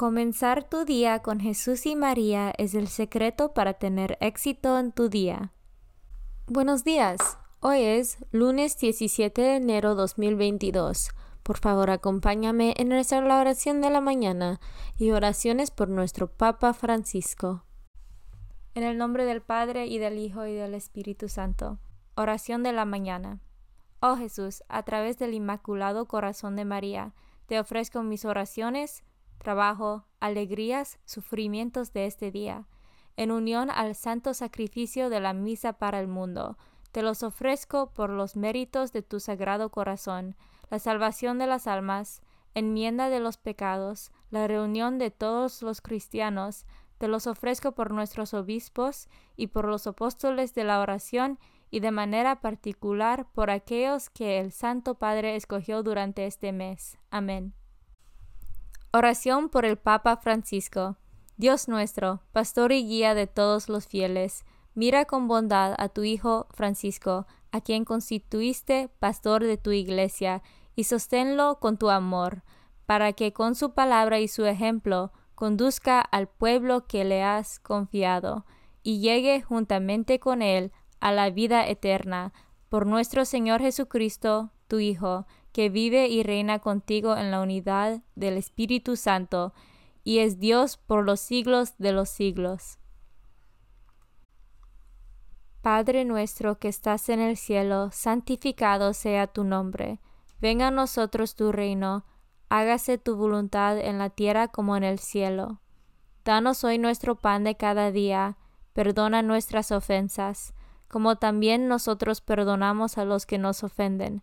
Comenzar tu día con Jesús y María es el secreto para tener éxito en tu día. Buenos días. Hoy es lunes 17 de enero 2022. Por favor, acompáñame en nuestra oración de la mañana y oraciones por nuestro Papa Francisco. En el nombre del Padre y del Hijo y del Espíritu Santo. Oración de la mañana. Oh Jesús, a través del Inmaculado Corazón de María, te ofrezco mis oraciones, trabajo, alegrías, sufrimientos de este día, en unión al santo sacrificio de la misa para el mundo. Te los ofrezco por los méritos de tu sagrado corazón, la salvación de las almas, enmienda de los pecados, la reunión de todos los cristianos, te los ofrezco por nuestros obispos y por los apóstoles de la oración y de manera particular por aquellos que el Santo Padre escogió durante este mes. Amén. Oración por el Papa Francisco. Dios nuestro, pastor y guía de todos los fieles, mira con bondad a tu Hijo Francisco, a quien constituiste pastor de tu iglesia, y sosténlo con tu amor, para que con su palabra y su ejemplo conduzca al pueblo que le has confiado, y llegue juntamente con él a la vida eterna, por nuestro Señor Jesucristo, tu Hijo, que vive y reina contigo en la unidad del Espíritu Santo, y es Dios por los siglos de los siglos. Padre nuestro que estás en el cielo, santificado sea tu nombre. Venga a nosotros tu reino, hágase tu voluntad en la tierra como en el cielo. Danos hoy nuestro pan de cada día, perdona nuestras ofensas, como también nosotros perdonamos a los que nos ofenden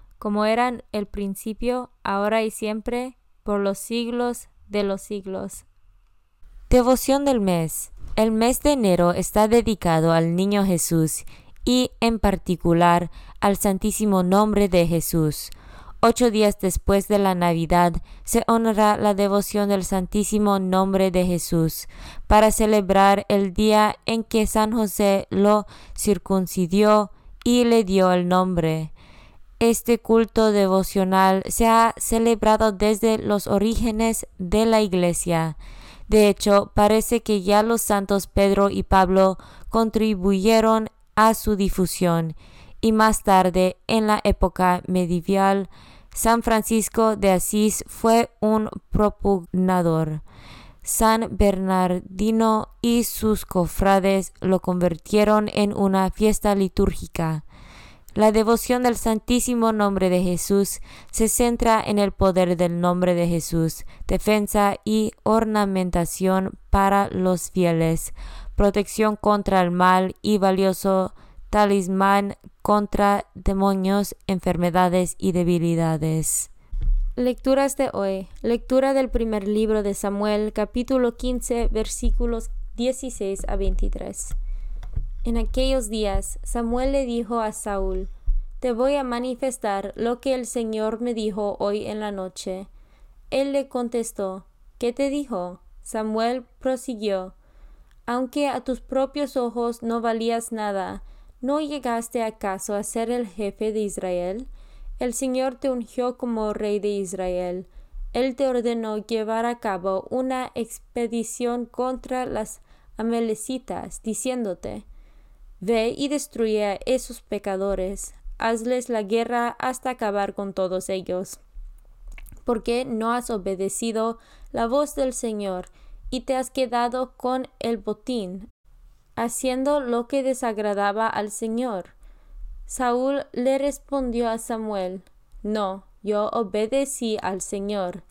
como eran el principio, ahora y siempre, por los siglos de los siglos. Devoción del mes. El mes de enero está dedicado al Niño Jesús y, en particular, al Santísimo Nombre de Jesús. Ocho días después de la Navidad se honra la devoción del Santísimo Nombre de Jesús para celebrar el día en que San José lo circuncidió y le dio el nombre. Este culto devocional se ha celebrado desde los orígenes de la Iglesia. De hecho, parece que ya los santos Pedro y Pablo contribuyeron a su difusión, y más tarde, en la época medieval, San Francisco de Asís fue un propugnador. San Bernardino y sus cofrades lo convirtieron en una fiesta litúrgica. La devoción del Santísimo Nombre de Jesús se centra en el poder del nombre de Jesús, defensa y ornamentación para los fieles, protección contra el mal y valioso talismán contra demonios, enfermedades y debilidades. Lecturas de hoy. Lectura del primer libro de Samuel, capítulo 15, versículos 16 a 23. En aquellos días Samuel le dijo a Saúl, Te voy a manifestar lo que el Señor me dijo hoy en la noche. Él le contestó, ¿Qué te dijo? Samuel prosiguió, Aunque a tus propios ojos no valías nada, ¿no llegaste acaso a ser el jefe de Israel? El Señor te ungió como rey de Israel. Él te ordenó llevar a cabo una expedición contra las amelecitas, diciéndote, Ve y destruye a esos pecadores, hazles la guerra hasta acabar con todos ellos. Porque no has obedecido la voz del Señor y te has quedado con el botín, haciendo lo que desagradaba al Señor. Saúl le respondió a Samuel, No, yo obedecí al Señor,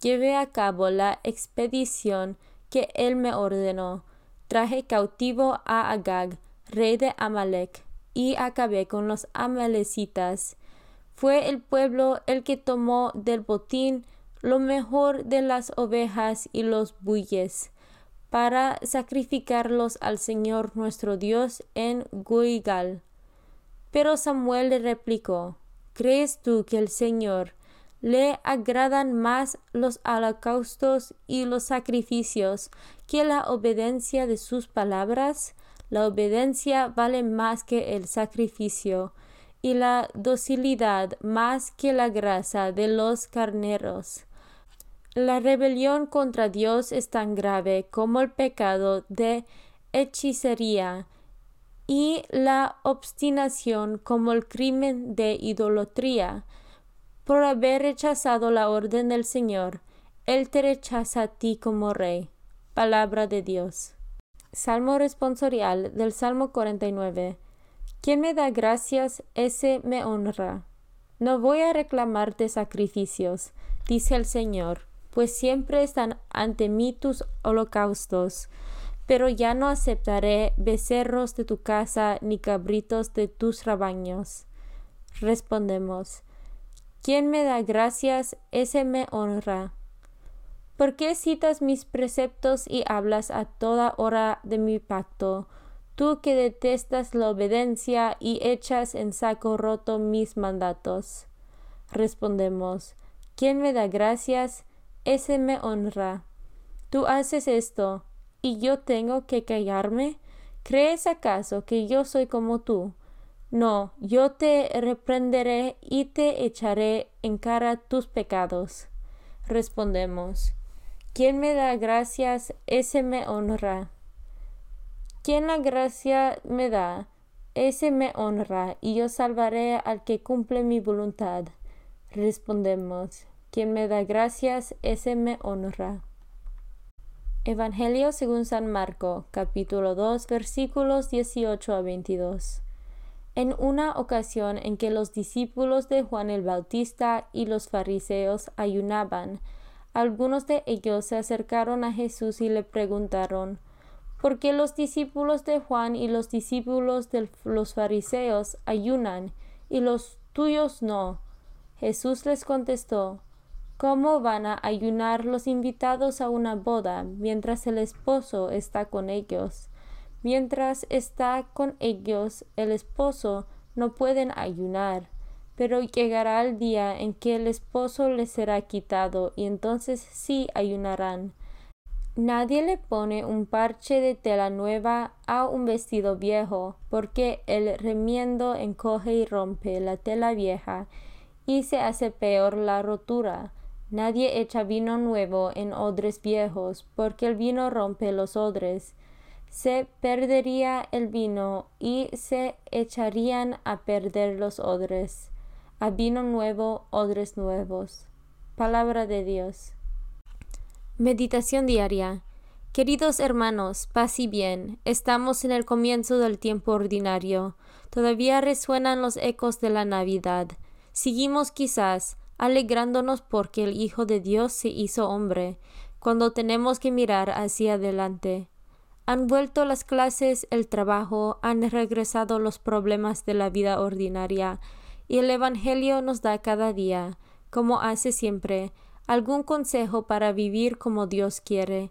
llevé a cabo la expedición que él me ordenó, traje cautivo a Agag, rey de Amalek, y acabé con los amalecitas. Fue el pueblo el que tomó del botín lo mejor de las ovejas y los bueyes, para sacrificarlos al Señor nuestro Dios en Guigal. Pero Samuel le replicó, ¿Crees tú que el Señor le agradan más los holocaustos y los sacrificios que la obediencia de sus palabras? La obediencia vale más que el sacrificio, y la docilidad más que la grasa de los carneros. La rebelión contra Dios es tan grave como el pecado de hechicería y la obstinación como el crimen de idolatría. Por haber rechazado la orden del Señor, Él te rechaza a ti como rey. Palabra de Dios. Salmo responsorial del Salmo 49. Quien me da gracias, ese me honra. No voy a reclamarte sacrificios, dice el Señor pues siempre están ante mí tus holocaustos. Pero ya no aceptaré becerros de tu casa ni cabritos de tus rebaños. Respondemos, quien me da gracias, ese me honra. ¿Por qué citas mis preceptos y hablas a toda hora de mi pacto? Tú que detestas la obediencia y echas en saco roto mis mandatos. Respondemos, ¿quién me da gracias? ese me honra. Tú haces esto, y yo tengo que callarme. ¿Crees acaso que yo soy como tú? No, yo te reprenderé y te echaré en cara tus pecados. Respondemos, quien me da gracias, ese me honra. Quien la gracia me da, ese me honra, y yo salvaré al que cumple mi voluntad. Respondemos, quien me da gracias, ese me honra. Evangelio según San Marco, capítulo 2, versículos 18 a 22. En una ocasión en que los discípulos de Juan el Bautista y los fariseos ayunaban, algunos de ellos se acercaron a Jesús y le preguntaron, ¿por qué los discípulos de Juan y los discípulos de los fariseos ayunan y los tuyos no? Jesús les contestó, ¿Cómo van a ayunar los invitados a una boda mientras el esposo está con ellos? Mientras está con ellos el esposo no pueden ayunar, pero llegará el día en que el esposo les será quitado y entonces sí ayunarán. Nadie le pone un parche de tela nueva a un vestido viejo, porque el remiendo encoge y rompe la tela vieja y se hace peor la rotura. Nadie echa vino nuevo en odres viejos, porque el vino rompe los odres. Se perdería el vino y se echarían a perder los odres. A vino nuevo, odres nuevos. Palabra de Dios. Meditación diaria. Queridos hermanos, paz y bien, estamos en el comienzo del tiempo ordinario. Todavía resuenan los ecos de la Navidad. Seguimos quizás alegrándonos porque el Hijo de Dios se hizo hombre, cuando tenemos que mirar hacia adelante. Han vuelto las clases, el trabajo, han regresado los problemas de la vida ordinaria, y el Evangelio nos da cada día, como hace siempre, algún consejo para vivir como Dios quiere.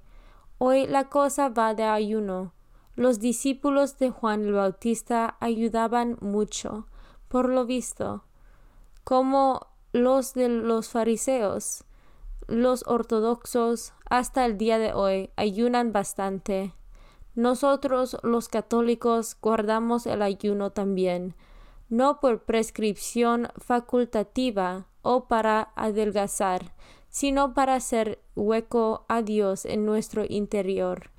Hoy la cosa va de ayuno. Los discípulos de Juan el Bautista ayudaban mucho, por lo visto. Como los de los fariseos, los ortodoxos, hasta el día de hoy ayunan bastante. Nosotros los católicos guardamos el ayuno también, no por prescripción facultativa o para adelgazar, sino para hacer hueco a Dios en nuestro interior.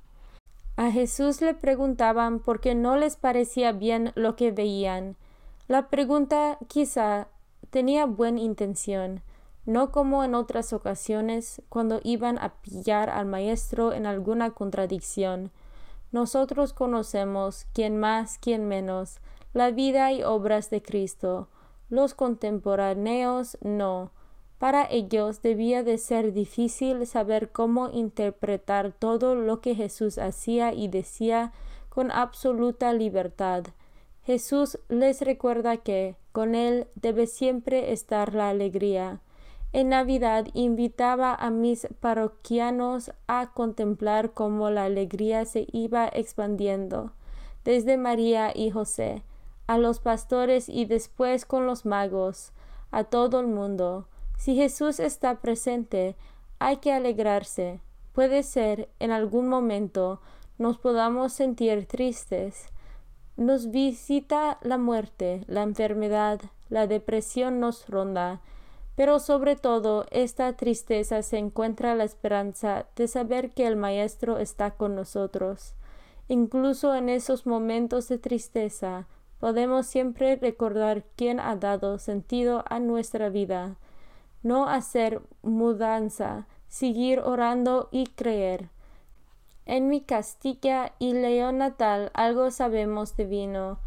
A Jesús le preguntaban por qué no les parecía bien lo que veían. La pregunta quizá tenía buena intención, no como en otras ocasiones cuando iban a pillar al maestro en alguna contradicción. Nosotros conocemos, quien más, quien menos, la vida y obras de Cristo. Los contemporáneos no. Para ellos debía de ser difícil saber cómo interpretar todo lo que Jesús hacía y decía con absoluta libertad. Jesús les recuerda que con Él debe siempre estar la alegría. En Navidad invitaba a mis parroquianos a contemplar cómo la alegría se iba expandiendo, desde María y José, a los pastores y después con los magos, a todo el mundo. Si Jesús está presente, hay que alegrarse. Puede ser, en algún momento, nos podamos sentir tristes. Nos visita la muerte, la enfermedad, la depresión nos ronda, pero sobre todo esta tristeza se encuentra la esperanza de saber que el Maestro está con nosotros. Incluso en esos momentos de tristeza podemos siempre recordar quién ha dado sentido a nuestra vida. No hacer mudanza, seguir orando y creer. En mi Castilla y León natal algo sabemos de vino.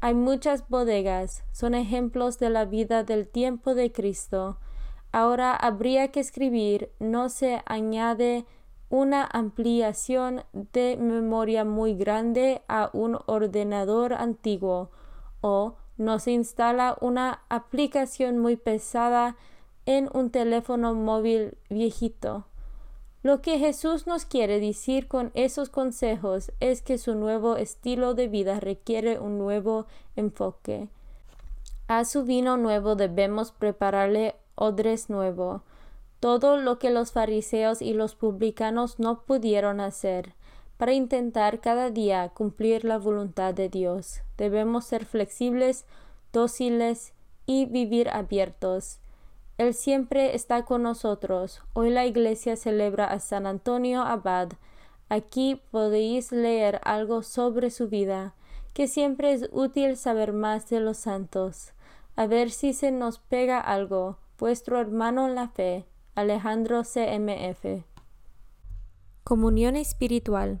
Hay muchas bodegas, son ejemplos de la vida del tiempo de Cristo. Ahora habría que escribir, no se añade una ampliación de memoria muy grande a un ordenador antiguo o no se instala una aplicación muy pesada en un teléfono móvil viejito. Lo que Jesús nos quiere decir con esos consejos es que su nuevo estilo de vida requiere un nuevo enfoque. A su vino nuevo debemos prepararle odres nuevo, todo lo que los fariseos y los publicanos no pudieron hacer. Para intentar cada día cumplir la voluntad de Dios, debemos ser flexibles, dóciles y vivir abiertos. Él siempre está con nosotros. Hoy la iglesia celebra a San Antonio Abad. Aquí podéis leer algo sobre su vida, que siempre es útil saber más de los santos. A ver si se nos pega algo. Vuestro hermano en la fe, Alejandro CMF. Comunión espiritual.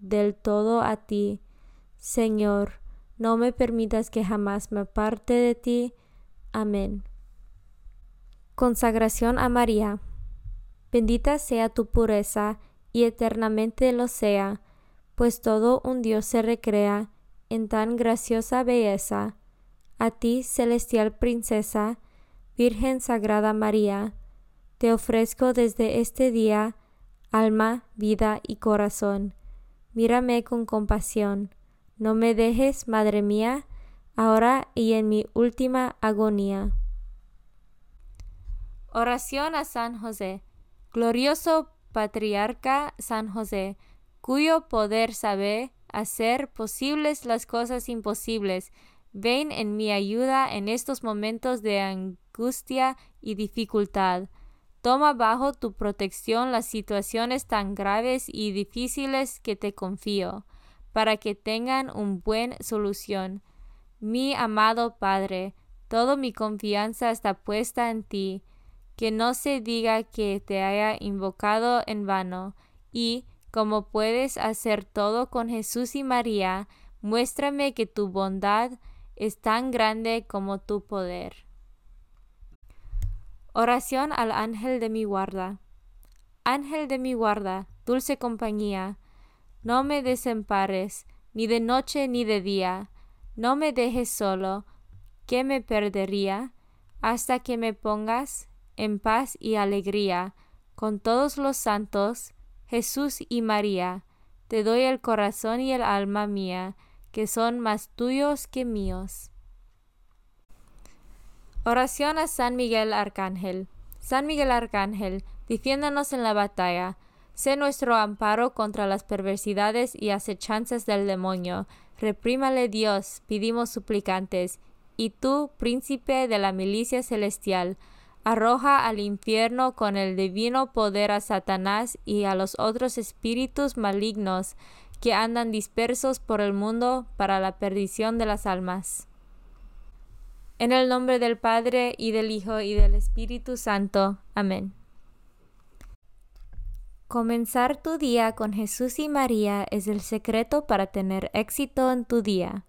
del todo a ti. Señor, no me permitas que jamás me aparte de ti. Amén. Consagración a María. Bendita sea tu pureza y eternamente lo sea, pues todo un Dios se recrea en tan graciosa belleza. A ti, celestial princesa, Virgen Sagrada María, te ofrezco desde este día alma, vida y corazón mírame con compasión. No me dejes, Madre mía, ahora y en mi última agonía. Oración a San José. Glorioso patriarca San José, cuyo poder sabe hacer posibles las cosas imposibles, ven en mi ayuda en estos momentos de angustia y dificultad. Toma bajo tu protección las situaciones tan graves y difíciles que te confío, para que tengan una buena solución. Mi amado Padre, toda mi confianza está puesta en ti, que no se diga que te haya invocado en vano, y, como puedes hacer todo con Jesús y María, muéstrame que tu bondad es tan grande como tu poder. Oración al ángel de mi guarda. Ángel de mi guarda, dulce compañía, no me desempares, ni de noche ni de día, no me dejes solo, que me perdería, hasta que me pongas en paz y alegría, con todos los santos, Jesús y María, te doy el corazón y el alma mía, que son más tuyos que míos. Oración a San Miguel Arcángel. San Miguel Arcángel, defiéndonos en la batalla. Sé nuestro amparo contra las perversidades y acechanzas del demonio. Reprímale Dios, pedimos suplicantes. Y tú, príncipe de la milicia celestial, arroja al infierno con el divino poder a Satanás y a los otros espíritus malignos que andan dispersos por el mundo para la perdición de las almas. En el nombre del Padre y del Hijo y del Espíritu Santo. Amén. Comenzar tu día con Jesús y María es el secreto para tener éxito en tu día.